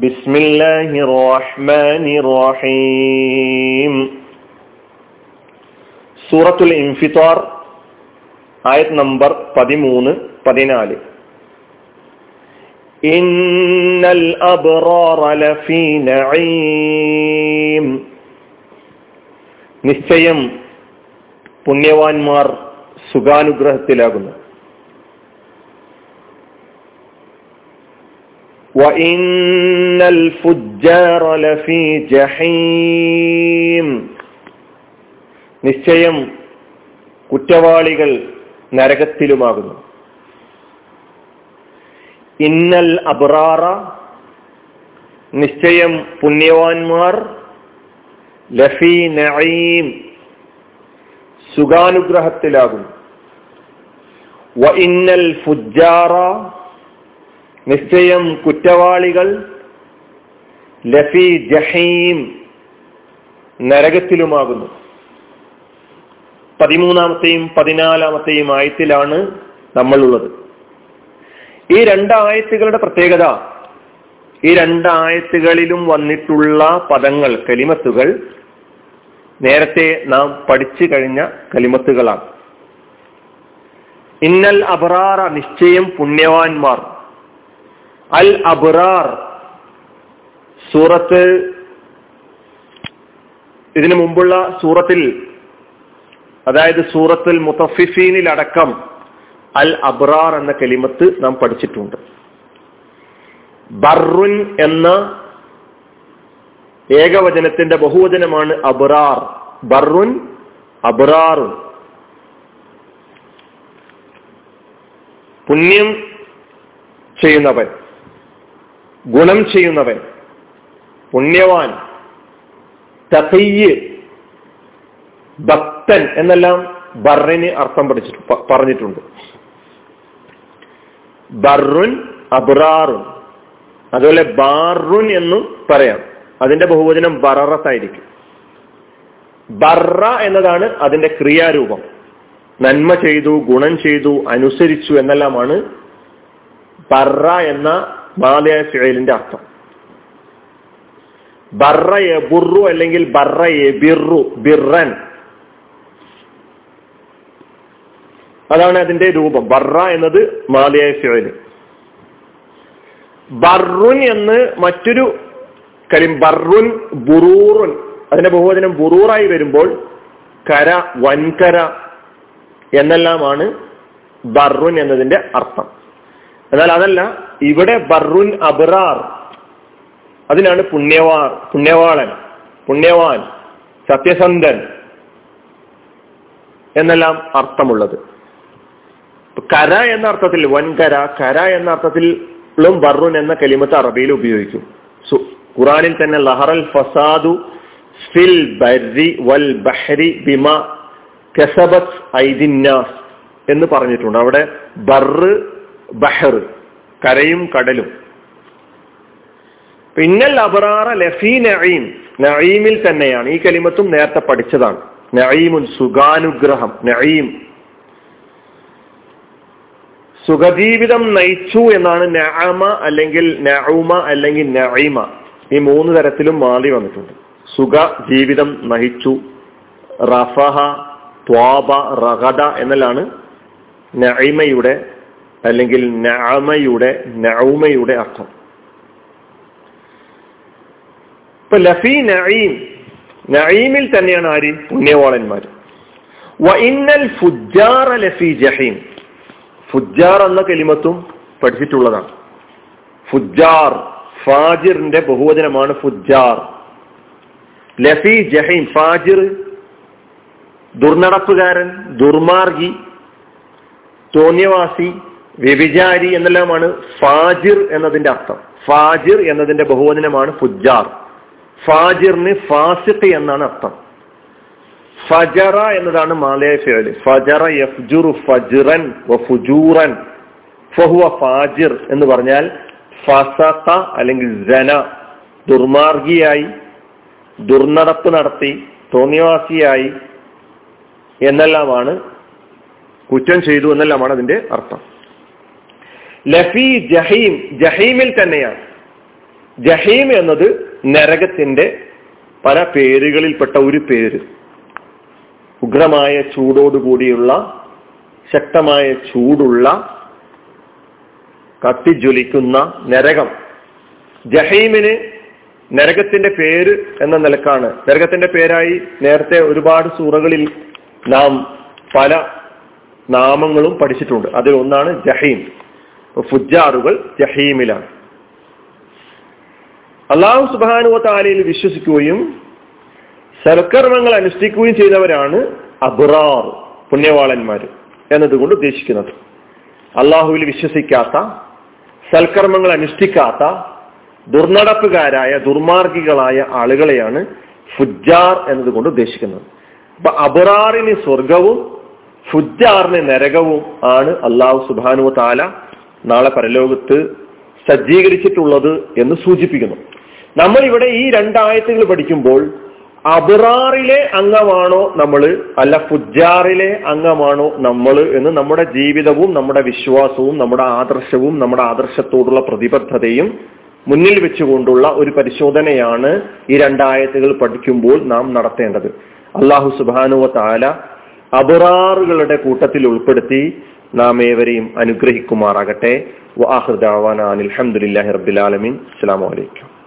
بسم الله الرحمن الرحيم സൂറത്തുൽ ഇൻഫിത്താർ ആയത് നമ്പർ പതിമൂന്ന് പതിനാല് ഇന്നൽ അബ്റാറ ലഫീ നഈം നിശ്ചയം പുണ്യവാന്മാർ സുഖാനുഗ്രഹത്തിലാകുന്നു وإن الفجار لفي جحيم നിശ്ചയം കുറ്റവാളികൾ നരകത്തിലുമാകുന്നു ഇന്നൽ അബ്റാറ നിശ്ചയം പുണ്യവാന്മാർ ലഫി നഈം സുഖാനുഗ്രഹത്തിലാകുന്നു വ ഇന്നൽ ഫുജാറ നിശ്ചയം കുറ്റവാളികൾ ലഫി ജഹീം നരകത്തിലുമാകുന്നു. പതിമൂന്നാമത്തെയും പതിനാലാമത്തെയും ആയത്തിലാണ് നമ്മളുള്ളത്. ഈ രണ്ടായത്തുകളുടെ പ്രത്യേകത ഈ രണ്ടായത്തുകളിലും വന്നിട്ടുള്ള പദങ്ങൾ കലിമത്തുകൾ നേരത്തെ നാം പഠിച്ചു കഴിഞ്ഞ കലിമത്തുകളാണ്. ഇന്നൽ അബറാറ നിശ്ചയം പുണ്യവാന്മാർ. അൽ അബ്രാർ സൂറത്ത് ഇതിനു മുമ്പുള്ള സൂറത്തിൽ അതായത് സൂറത്തുൽ മുത്തഫിഫീനിൽ അടക്കം അൽ അബ്രാർ എന്ന കലിമത്ത് നാം പഠിച്ചിട്ടുണ്ട്. ബർറുൻ എന്ന ഏകവചനത്തിന്റെ ബഹുവചനമാണ് അബ്രാർ ബർറുൻ അബ്റാറുൻ. പുണ്യം ചെയ്യുന്നവൻ. ഗുണം ചെയ്യുന്നവൻ പുണ്യവാൻ തഖയ്യ് ഭക്തൻ എന്നെല്ലാം ബറിന് അർത്ഥം പഠിച്ചിട്ട് പറഞ്ഞിട്ടുണ്ട്. ബറുൻ അബ്രാറുൻ. അതുപോലെ ബാറുൻ എന്നും പറയാം. അതിന്റെ ബഹുവചനം ബറത്തായിരിക്കും ബറ എന്നതാണ് അതിന്റെ ക്രിയാരൂപം. നന്മ ചെയ്തു ഗുണം ചെയ്തു അനുസരിച്ചു എന്നെല്ലാമാണ് ബറ എന്ന മാതയായ ഫിഴലിന്റെ അർത്ഥം. ബറയെ എബുറു അല്ലെങ്കിൽ ബറയെ എബിറു ബിറൻ. അതാണ് അതിന്റെ രൂപം. ബറ എന്നത് മാതയായ ഫിഴൽ. ബറുൻ എന്ന് മറ്റൊരു കലിം ബറുൻ ബുറൂറുൻ. അതിന്റെ ബഹുവചനം ബുറൂറായി വരുമ്പോൾ കര വൻകര എന്നെല്ലാമാണ് ബറുൻ എന്നതിന്റെ അർത്ഥം. എന്നാൽ അതല്ല ഇവിടെ ബറുൻ അബ്രാർ അതിനാണ് പുണ്യവാർ പുണ്യവാളൻ പുണ്യവാൻ സത്യസന്ധൻ എന്നെല്ലാം അർത്ഥമുള്ളത്. കര എന്ന അർത്ഥത്തിൽ വൻകര കര എന്ന അർത്ഥത്തിലും ബറുൻ എന്ന കലിമത്ത് അറബിയിൽ ഉപയോഗിക്കും. ഖുറാനിൽ തന്നെ ലഹറൽ ഫസാദു ഫിൽ ബരി വൽ ബഹരി ബിമ കസബത്ത് ഐദിന്നാസ് എന്ന് പറഞ്ഞിട്ടുണ്ട്. അവിടെ ബറ് ബഹർ കരയും കടലും. പിന്നൽ അബറാറ ലഫി നഈം. നഈമിൽ തന്നെയാണ്. ഈ കലിമത്തും നേരത്തെ പഠിച്ചതാണ്. നഈമുൻ സുഖാനുഗ്രഹം നഈം. സുഖജീവിതം നയിച്ചു എന്നാണ് നഅമ അല്ലെങ്കിൽ നഉമ അല്ലെങ്കിൽ നഈമ. ഈ മൂന്ന് തരത്തിലും മാറി വന്നിട്ടുണ്ട്. സുഖ ജീവിതം നയിച്ചു. റഫഹ ത്വാബ റഗദ എന്നല്ലാണ് നഇമയുടെ അല്ലെങ്കിൽ നഅമയുടെ നൗമയുടെ അർത്ഥം. ഇപ്പൊ ലഫി നഈം നഈമിൽ തന്നെയാണ് ആര്? പുണ്യവാളന്മാർ വഇന്നൽ ഫുജാറ ലഫി ജഹീം. ഫുജാർ എന്ന കലിമത്തും പഠിച്ചിട്ടുള്ളതാണ്. ഫുജാർ ഫാജിറിന്റെ ബഹുവചനമാണ് ഫുജാർ ലഫി ജഹീം ഫാജിർ ദുർനടപ്പുകാരൻ ദുർമാർഗി തോന്യവാസി വ്യഭിചാരി എന്നെല്ലാമാണ് ഫാജിർ എന്നതിന്റെ അർത്ഥം. ഫാജിർ എന്നതിന്റെ ബഹുവചനമാണ് ഫുജാർ ഫാജിറിന് ഫാസിഖ് എന്നാണ് അർത്ഥം. ഫജറ എന്നതാണ് മാലയ ഫേൽ ഫജറ യഫ്ജുറു ഫജിറൻ ഫുജൂറൻ. ഫഹുവ ഫാജിർ എന്ന് പറഞ്ഞാൽ ഫസഖ അല്ലെങ്കിൽ ജന ദുർമാർഗിയായി ദുർനടപ്പ് നടത്തി തോന്നിയവാസിയായി എന്നെല്ലാമാണ് കുറ്റം ചെയ്തു എന്നെല്ലാമാണ് അതിന്റെ അർത്ഥം. ലഫി ജഹീം ജഹീമിൽ തന്നെയാണ്. ജഹീം എന്നത് നരകത്തിന്റെ പല പേരുകളിൽപ്പെട്ട ഒരു പേര്. ഉഗ്രമായ ചൂടോടുകൂടിയുള്ള ശക്തമായ ചൂടുള്ള കത്തിജ്വലിക്കുന്ന നരകം. ജഹീമിന് നരകത്തിന്റെ പേര് എന്ന നിലക്കാണ്. നരകത്തിന്റെ പേരായി നേരത്തെ ഒരുപാട് സൂറകളിൽ നാം പല നാമങ്ങളും പഠിച്ചിട്ടുണ്ട്. അതിൽ ഒന്നാണ് ജഹീം. ഫുജാറുകൾ ജഹീമിലാണ്. അള്ളാഹു സുബാനുവ താലയിൽ വിശ്വസിക്കുകയും സൽക്കർമ്മങ്ങൾ അനുഷ്ഠിക്കുകയും ചെയ്തവരാണ് അബ്റാർ പുണ്യവാളന്മാർ എന്നതുകൊണ്ട് ഉദ്ദേശിക്കുന്നത്. അള്ളാഹുവിൽ വിശ്വസിക്കാത്ത സൽക്കർമ്മങ്ങൾ അനുഷ്ഠിക്കാത്ത ദുർനടപ്പുകാരായ ദുർമാർഗികളായ ആളുകളെയാണ് ഫുജാർ എന്നതുകൊണ്ട് ഉദ്ദേശിക്കുന്നത്. അപ്പൊ അബറാറിന് സ്വർഗവും ഫുജാറിന് നരകവും ആണ് അള്ളാഹു സുബാനു താല നാളെ പരലോകത്ത് സജ്ജീകരിച്ചിട്ടുള്ളത് എന്ന് സൂചിപ്പിക്കുന്നു. നമ്മൾ ഇവിടെ ഈ രണ്ടായത്തുകൾ പഠിക്കുമ്പോൾ അബിറാറിലെ അംഗമാണോ നമ്മൾ അല്ല ഫുജാറിലെ അംഗമാണോ നമ്മൾ എന്ന് നമ്മുടെ ജീവിതവും നമ്മുടെ വിശ്വാസവും നമ്മുടെ ആദർശവും നമ്മുടെ ആദർശത്തോടുള്ള പ്രതിബദ്ധതയും മുന്നിൽ വെച്ചുകൊണ്ടുള്ള ഒരു പരിശോധനയാണ് ഈ രണ്ടായത്തുകൾ പഠിക്കുമ്പോൾ നാം നടത്തേണ്ടത്. അള്ളാഹു സുബാനുവ താല അബുറാറുകളുടെ കൂട്ടത്തിൽ ഉൾപ്പെടുത്തി നാം ഏവരെയും അനുഗ്രഹിക്കുമാറാകട്ടെ. വാഹൃദാവാൻ അലഹമുല്ലാഹി റബ്ബിലാലമീൻ അസ്സാം വലൈക്കും